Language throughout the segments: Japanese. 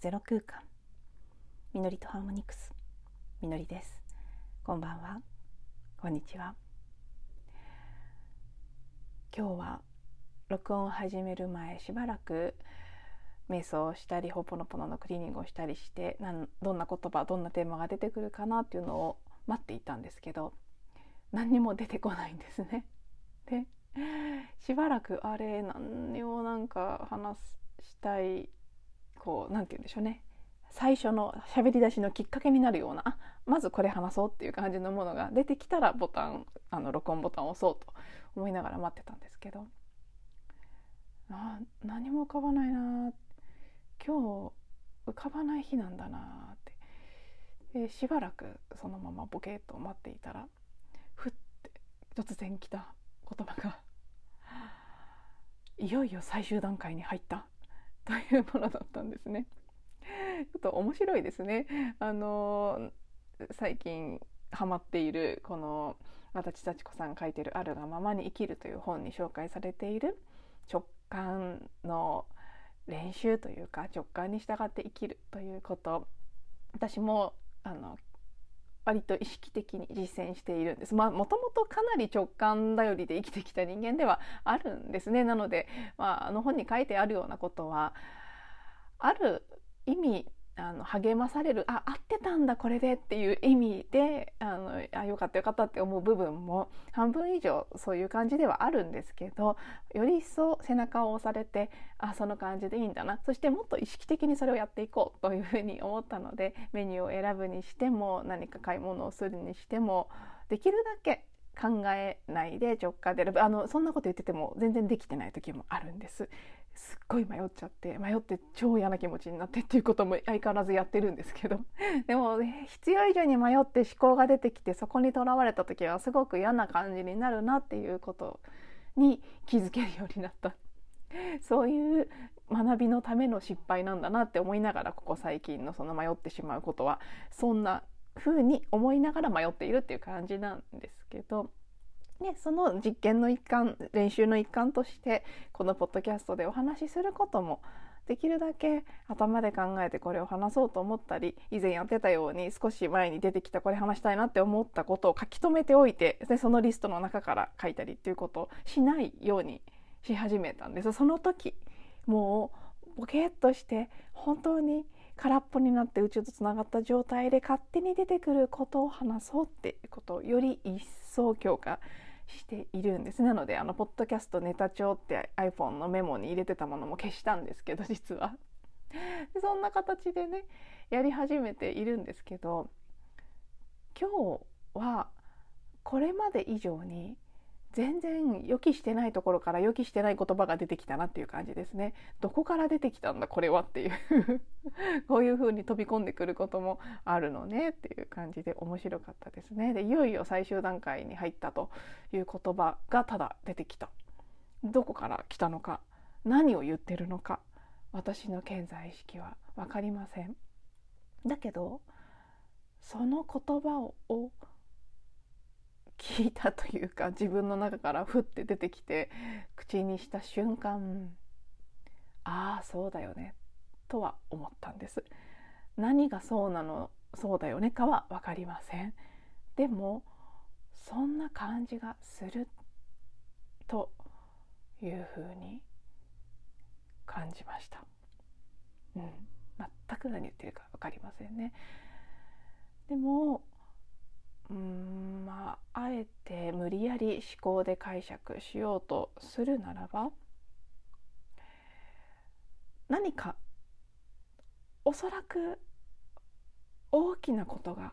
ゼロ空間。みのりとハーモニクス。みのりです。こんばんは。こんにちは。今日は録音を始める前しばらく瞑想をしたりほぽのぽののクリーニングをしたりしてなんどんな言葉どんなテーマが出てくるかなっていうのを待っていたんですけど何にも出てこないんですね。でしばらくあれ何をなんか話したいこう何て言うんでしょうね。最初の喋り出しのきっかけになるようなまずこれ話そうっていう感じのものが出てきたらボタンあの録音ボタンを押そうと思いながら待ってたんですけど。あ何も浮かばないな今日浮かばない日なんだなって。でしばらくそのままボケっと待っていたらふって突然来た言葉がいよいよ最終段階に入った。というものだったんですね。ちょっと面白いですね。あの最近ハマっているこの足立幸子さん書いてる「あるがままに生きる」という本に紹介されている直感の練習というか直感に従って生きるということ私もあの割と意識的に実践しているんです。まあもともとかなり直感頼りで生きてきた人間ではあるんですね。なので、まあ、あの本に書いてあるようなことはある意味あの励まされるあ合ってたんだこれでっていう意味であのあよかったよかったって思う部分も半分以上そういう感じではあるんですけどより一層背中を押されてあその感じでいいんだな。そしてもっと意識的にそれをやっていこうというふうに思ったのでメニューを選ぶにしても何か買い物をするにしてもできるだけ考えないで直感で選ぶあのそんなこと言ってても全然できてない時もあるんです。すっごい迷っちゃって迷って超嫌な気持ちになってっていうことも相変わらずやってるんですけど でも、必要以上に迷って思考が出てきてそこにとらわれた時はすごく嫌な感じになるなっていうことに気づけるようになった そういう学びのための失敗なんだなって思いながらここ最近のその迷ってしまうことはそんな風に思いながら迷っているっていう感じなんですけど。でその実験の一環練習の一環としてこのポッドキャストでお話しすることもできるだけ頭で考えてこれを話そうと思ったり以前やってたように少し前に出てきたこれ話したいなって思ったことを書き留めておいてでそのリストの中から書いたりっていうことをしないようにし始めたんです。その時もうボケっとして本当に空っぽになって宇宙とつながった状態で勝手に出てくることを話そうっていうことをより一層強化しているんです。なのであのポッドキャストネタ帳って iPhone のメモに入れてたものも消したんですけど 実は。そんな形でねやり始めているんですけど今日はこれまで以上に全然予期してないところから予期してない言葉が出てきたなっていう感じですね。どこから出てきたんだこれはっていう こういう風に飛び込んでくることもあるのねっていう感じで面白かったですね。でいよいよ最終段階に入ったという言葉がただ出てきた。どこから来たのか何を言ってるのか私の健在意識は分かりません。だけどその言葉を聞いたというか自分の中からふって出てきて口にした瞬間ああそうだよねとは思ったんです。何がそうなのそうだよねかは分かりません。でもそんな感じがするというふうに感じました、うん、全く何言ってるか分かりませんね。でもうんまああえて無理やり思考で解釈しようとするならば何かおそらく大きなことが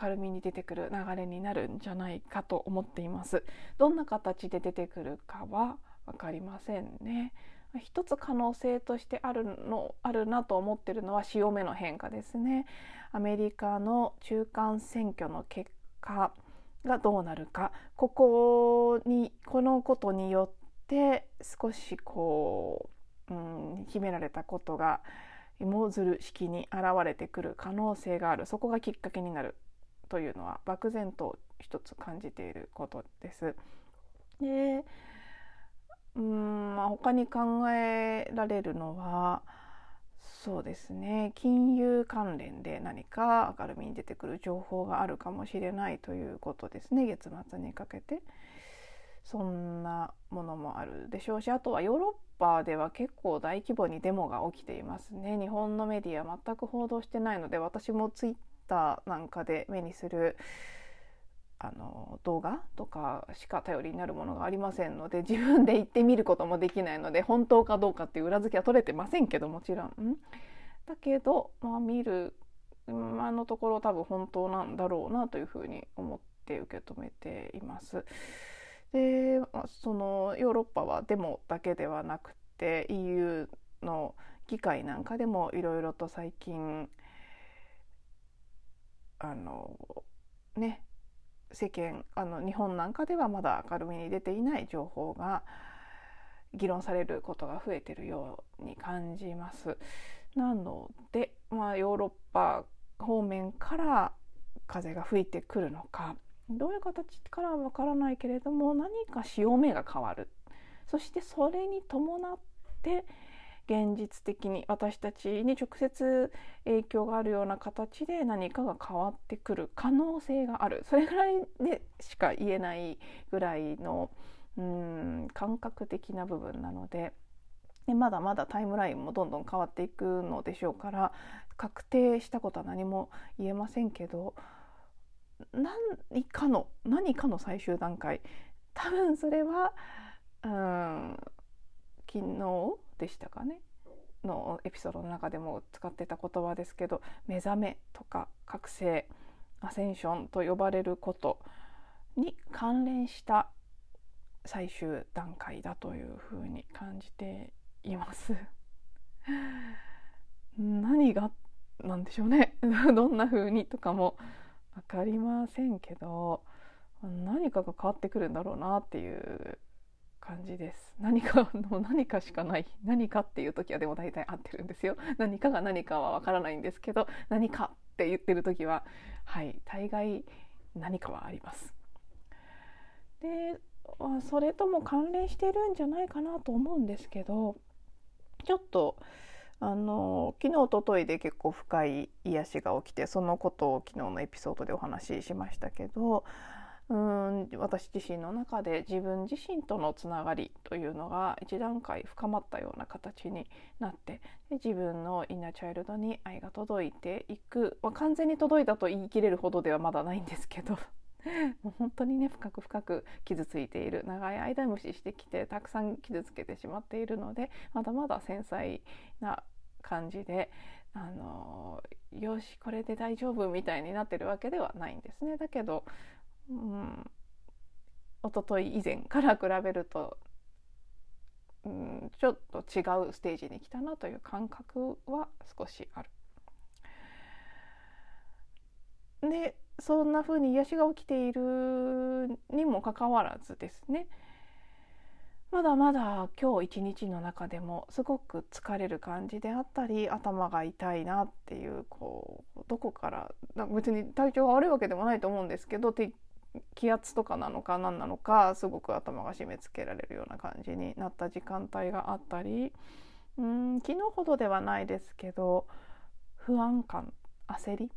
明るみに出てくる流れになるんじゃないかと思っています。どんな形で出てくるかは分かりませんね。一つ可能性としてあるのあるなと思ってるのは潮目の変化ですね。アメリカの中間選挙の結果がどうなるかここにこのことによって少しこう、うん、秘められたことが芋づる式に現れてくる可能性があるそこがきっかけになるというのは漠然と一つ感じていることです。でうんまあ、他に考えられるのはそうですね。金融関連で何か明るみに出てくる情報があるかもしれないということですね月末にかけて。そんなものもあるでしょうしあとはヨーロッパでは結構大規模にデモが起きていますね。日本のメディア全く報道してないので私もツイッターなんかで目にするあの動画とかしか頼りになるものがありませんので 自分で行ってみることもできないので本当かどうかっていう裏付けは取れてませんけどもちろん。だけど、まあ、見る今のところ多分本当なんだろうなというふうに思って受け止めています。でそのヨーロッパはデモだけではなくて EU の議会なんかでもいろいろと最近あのね世間あの日本なんかではまだ明るみに出ていない情報が議論されることが増えてるように感じます。なので、まあ、ヨーロッパ方面から風が吹いてくるのかどういう形からはわからないけれども何か潮目が変わるそしてそれに伴って現実的に私たちに直接影響があるような形で何かが変わってくる可能性がある。それぐらいでしか言えないぐらいのうん感覚的な部分なので。でまだまだタイムラインもどんどん変わっていくのでしょうから確定したことは何も言えませんけど何かの何かの最終段階。多分それはうん昨日でしたかねのエピソードの中でも使ってた言葉ですけど目覚めとか覚醒アセンションと呼ばれることに関連した最終段階だというふうに感じています。何がなんでしょうね どんな風にとかも分かりませんけど何かが変わってくるんだろうなっていう感じです。何かの何かしかない。何かっていう時はでも大体合ってるんですよ。何かが何かはわからないんですけど何かって言ってる時ははい大概何かはあります。でそれとも関連してるんじゃないかなと思うんですけどちょっとあの昨日おとといで結構深い癒しが起きてそのことを昨日のエピソードでお話ししましたけどうん私自身の中で自分自身とのつながりというのが一段階深まったような形になって自分のインナーチャイルドに愛が届いていく、まあ、完全に届いたと言い切れるほどではまだないんですけど もう本当にね深く深く傷ついている長い間無視してきてたくさん傷つけてしまっているのでまだまだ繊細な感じであのよしこれで大丈夫みたいになってるわけではないんですね。だけどうん、一昨日以前から比べると、うん、ちょっと違うステージに来たなという感覚は少しある。でそんな風に癒しが起きているにもかかわらずですねまだまだ今日一日の中でもすごく疲れる感じであったり頭が痛いなっていうこうどこから別に体調が悪いわけでもないと思うんですけど気圧とかなのか何なのかすごく頭が締め付けられるような感じになった時間帯があったりうん昨日ほどではないですけど不安感焦り、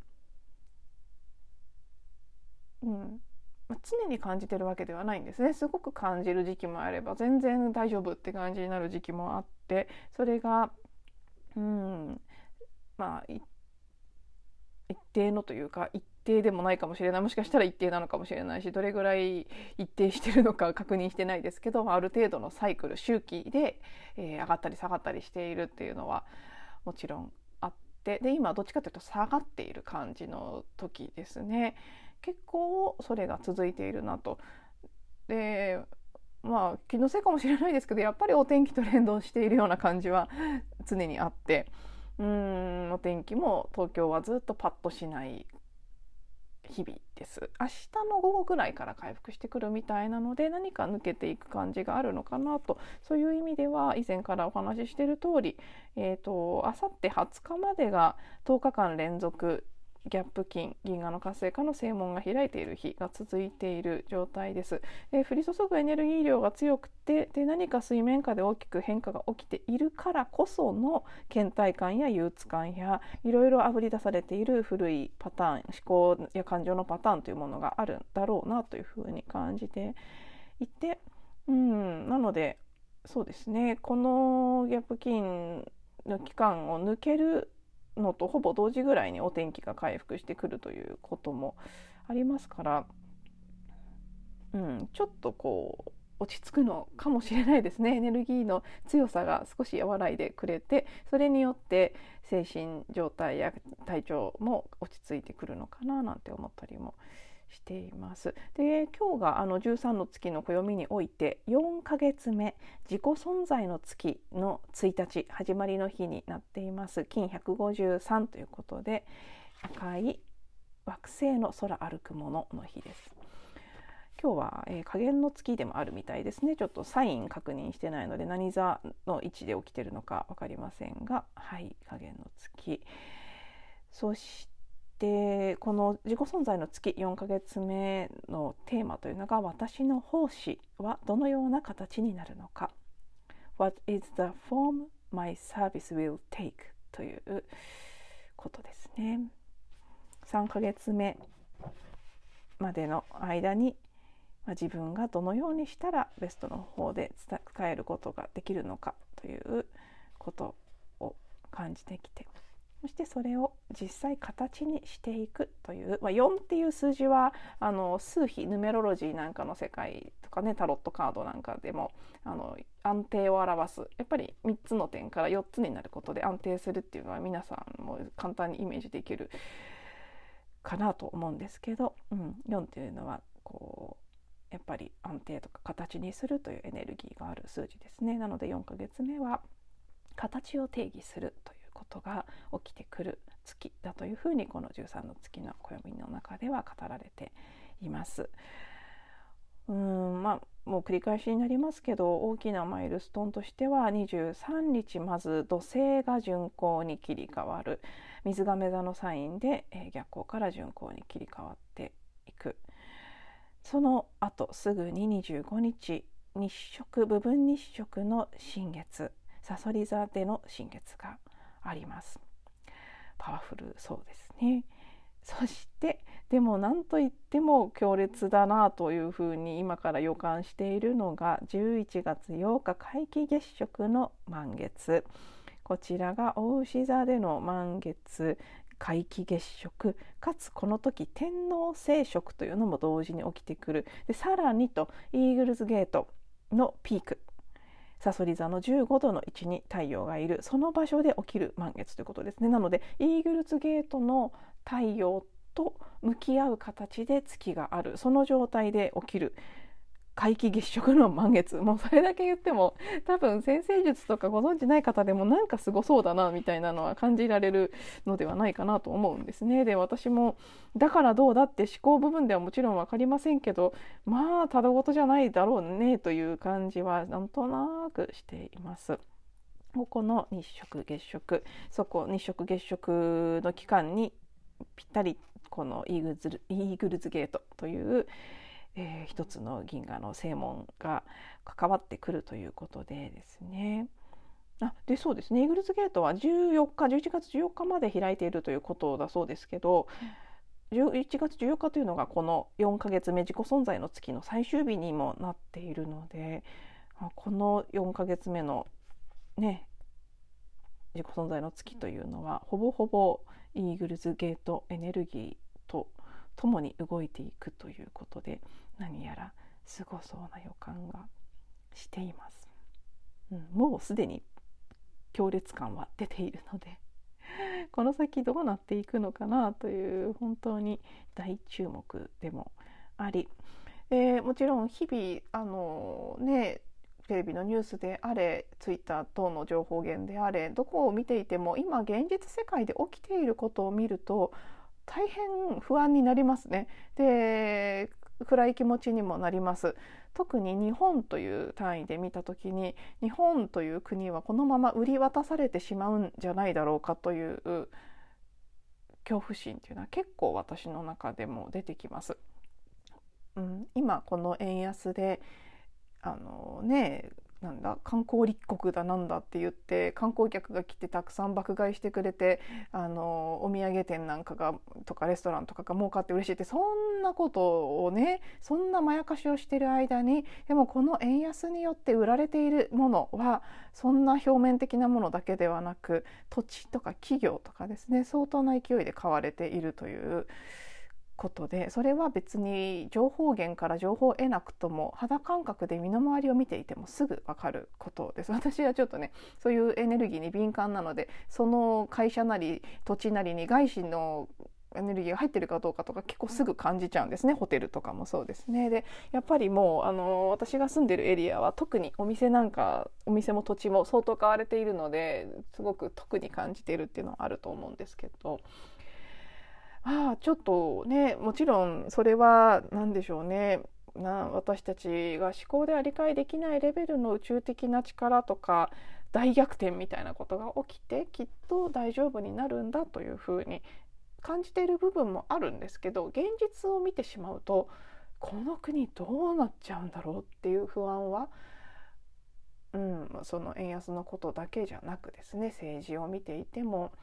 うんまあ、常に感じてるわけではないんですね。すごく感じる時期もあれば全然大丈夫って感じになる時期もあってそれがうんまあ一定のというか一定でもないかもしれないもしかしたら一定なのかもしれないしどれぐらい一定してるのか確認してないですけどある程度のサイクル周期で、えー、上がったり下がったりしているっていうのはもちろんあってで今どっちかというと下がっている感じの時ですね結構それが続いているなと。でまあ気のせいかもしれないですけどやっぱりお天気と連動しているような感じは常にあってうんお天気も東京はずっとパッとしない日々です。明日の午後ぐらいから回復してくるみたいなので何か抜けていく感じがあるのかなと。そういう意味では以前からお話ししている通りえっ、とあさって20日までが10日間連続ギャップ金銀河の活性化の正門が開いている日が続いている状態です。で降り注ぐエネルギー量が強くてで何か水面下で大きく変化が起きているからこその倦怠感や憂鬱感やいろいろあぶり出されている古いパターン思考や感情のパターンというものがあるんだろうなというふうに感じていて、うん、なのでそうですねこのギャップ金の期間を抜けるのとほぼ同時ぐらいにお天気が回復してくるということもありますから、うん、ちょっとこう落ち着くのかもしれないですね。エネルギーの強さが少し和らいでくれてそれによって精神状態や体調も落ち着いてくるのかななんて思ったりもしています。で今日があの13の月の暦において4ヶ月目自己存在の月の1日始まりの日になっています金153ということで赤い惑星の空歩くものの日です。今日は、えー、加減の月でもあるみたいですねちょっとサイン確認してないので何座の位置で起きてるのか分かりませんがはい加減の月そしでこの自己存在の月4ヶ月目のテーマというのが私の奉仕はどのような形になるのか。What is the form my service will take? ということですね。3ヶ月目までの間にま自分がどのようにしたらベストの方で伝えることができるのかということを感じてきてそしてそれを実際形にしていくという、まあ、4っていう数字はあの数比ヌメロロジーなんかの世界とかねタロットカードなんかでもあの安定を表すやっぱり3つの点から4つになることで安定するっていうのは皆さんも簡単にイメージできるかなと思うんですけど、うん、4っていうのはこうやっぱり安定とか形にするというエネルギーがある数字ですね。なので4ヶ月目は形を定義するということが起きてくる月だというふうにこの13の月の暦の中では語られています。うんまあもう繰り返しになりますけど大きなマイルストーンとしては23日まず土星が巡行に切り替わる水亀座のサインで、えー、逆行から巡行に切り替わっていくその後すぐに25日日食部分日食の新月さそり座での新月があります。パワフルそうですね。そしてでも何といっても強烈だなというふうに今から予感しているのが11月8日皆既月食の満月。こちらが大牛座での満月。皆既月食。かつこの時天王星食というのも同時に起きてくる。でさらにとイーグルズゲートのピーク。さそり座の15度の位置に太陽がいる。その場所で起きる満月ということですね。なのでイーグルズゲートの太陽と向き合う形で月がある。その状態で起きる。皆既月食の満月もうそれだけ言っても多分先生術とかご存じない方でもなんかすごそうだなみたいなのは感じられるのではないかなと思うんですね。で私もだからどうだって思考部分ではもちろん分かりませんけどまあただごとじゃないだろうねという感じはなんとなくしています。ここの日食月食そこ日食月食の期間にぴったりこのイーグルズゲートというえー、一つの銀河の正門が関わってくるということでですね。あでそうですねイーグルズゲートは14日11月14日まで開いているということだそうですけど11月14日というのがこの4ヶ月目自己存在の月の最終日にもなっているのでこの4ヶ月目のね自己存在の月というのはほぼほぼイーグルズゲートエネルギーとともに動いていくということで何やらすごそうな予感がしています。うん、もうすでに強烈感は出ているので この先どうなっていくのかなという本当に大注目でもあり、えー、もちろん日々あのねテレビのニュースであれツイッター等の情報源であれどこを見ていても今現実世界で起きていることを見ると大変不安になりますね。で暗い気持ちにもなります特に日本という単位で見た時に日本という国はこのまま売り渡されてしまうんじゃないだろうかという恐怖心というのは結構私の中でも出てきます。うん、今この円安であのねなんだ観光立国だなんだって言って観光客が来てたくさん爆買いしてくれてあのお土産店なんかがとかレストランとかが儲かって嬉しいってそんなことをねそんなまやかしをしてる間にでもこの円安によって売られているものはそんな表面的なものだけではなく土地とか企業とかですね相当な勢いで買われているという。ことでそれは別に情報源から情報を得なくとも肌感覚で身の回りを見ていてもすぐ分かることです。私はちょっとねそういうエネルギーに敏感なのでその会社なり土地なりに外資のエネルギーが入ってるかどうかとか結構すぐ感じちゃうんですね。ホテルとかもそうですね。でやっぱりもうあの私が住んでるエリアは特にお店なんかお店も土地も相当買われているのですごく特に感じているっていうのはあると思うんですけど。ああちょっとねもちろんそれは何でしょうね。な私たちが思考では理解できないレベルの宇宙的な力とか大逆転みたいなことが起きてきっと大丈夫になるんだというふうに感じている部分もあるんですけど現実を見てしまうとこの国どうなっちゃうんだろうっていう不安は、うん、その円安のことだけじゃなくですね政治を見ていても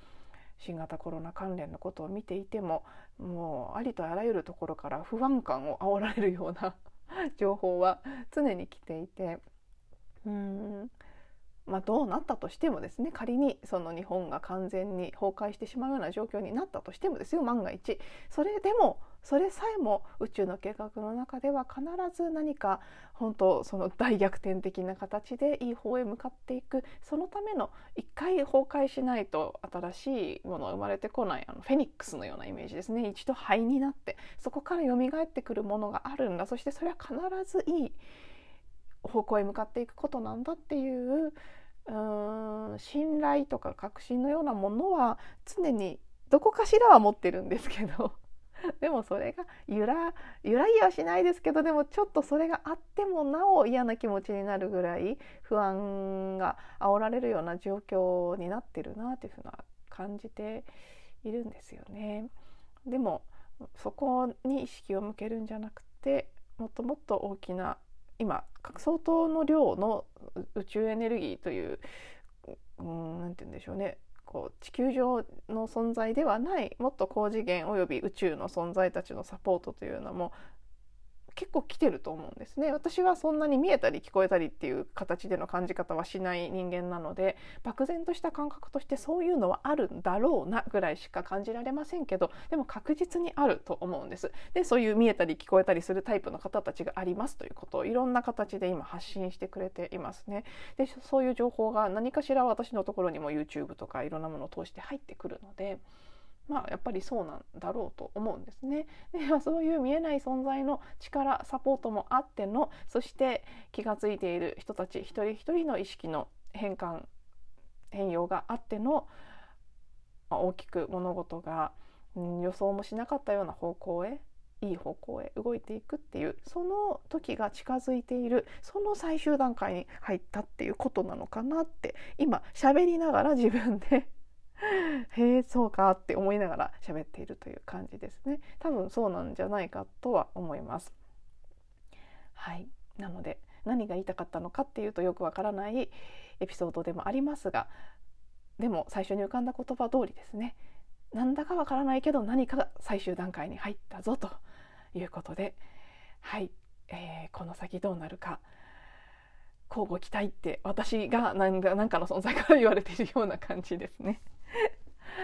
新型コロナ関連のことを見ていてももうありとあらゆるところから不安感を煽られるような 情報は常に来ていてうん。まあ、どうなったとしてもですね仮にその日本が完全に崩壊してしまうような状況になったとしてもですよ万が一。それでもそれさえも宇宙の計画の中では必ず何か本当その大逆転的な形でいい方へ向かっていく。そのための一回崩壊しないと新しいものが生まれてこない。あのフェニックスのようなイメージですね。一度灰になってそこから蘇ってくるものがあるんだ。そしてそれは必ずいい方向へ向かっていくことなんだっていううん信頼とか確信のようなものは常にどこかしらは持ってるんですけど でもそれが揺ら揺らぎはしないですけどでもちょっとそれがあってもなお嫌な気持ちになるぐらい不安が煽られるような状況になってるなというふうな感じているんですよね。でもそこに意識を向けるんじゃなくてもっともっと大きな今相当の量の宇宙エネルギーという何て言うんでしょうね。こう地球上の存在ではないもっと高次元および宇宙の存在たちのサポートというのも結構来てると思うんですね。私はそんなに見えたり聞こえたりっていう形での感じ方はしない人間なので漠然とした感覚としてそういうのはあるんだろうなぐらいしか感じられませんけどでも確実にあると思うんです。でそういう見えたり聞こえたりするタイプの方たちがありますということをいろんな形で今発信してくれていますね。でそういう情報が何かしら私のところにも YouTube とかいろんなものを通して入ってくるのでまあ、やっぱりそうなんだろうと思うんですね。でそういう見えない存在の力サポートもあってのそして気が付いている人たち一人一人の意識の変換変容があっての、まあ、大きく物事が、うん、予想もしなかったような方向へいい方向へ動いていくっていうその時が近づいているその最終段階に入ったっていうことなのかなって今喋りながら自分で へえそうかって思いながら喋っているという感じですね。多分そうなんじゃないかとは思います。はい。なので何が言いたかったのかっていうとよくわからないエピソードでもありますがでも最初に浮かんだ言葉通りですね。なんだかわからないけど何かが最終段階に入ったぞということではい、えー、この先どうなるか交互期待って私が何か何かの存在から言われているような感じですね。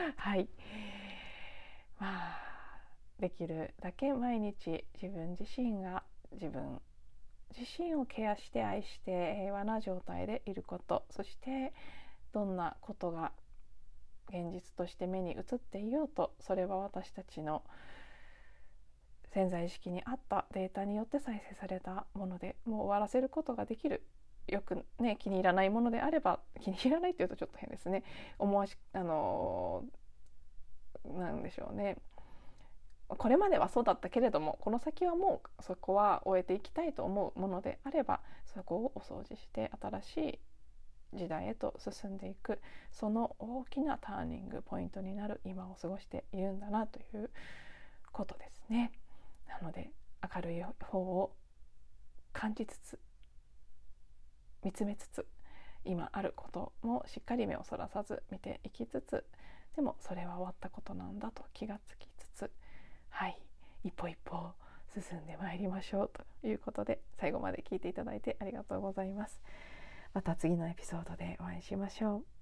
はい。まあできるだけ毎日自分自身が自分自身をケアして愛して平和な状態でいることそしてどんなことが現実として目に映っていようとそれは私たちの潜在意識にあったデータによって再生されたものでもう終わらせることができる。よくね気に入らないものであれば気に入らないっていうとちょっと変ですね。思わしあのなんでしょうね。これまではそうだったけれどもこの先はもうそこは終えていきたいと思うものであればそこをお掃除して新しい時代へと進んでいく。その大きなターニングポイントになる今を過ごしているんだなということですね。なので明るい方を感じつつ見つめつつ今あることもしっかり目をそらさず見ていきつつでもそれは終わったことなんだと気がつきつつはい一歩一歩進んでまいりましょうということで最後まで聞いていただいてありがとうございます。また次のエピソードでお会いしましょう。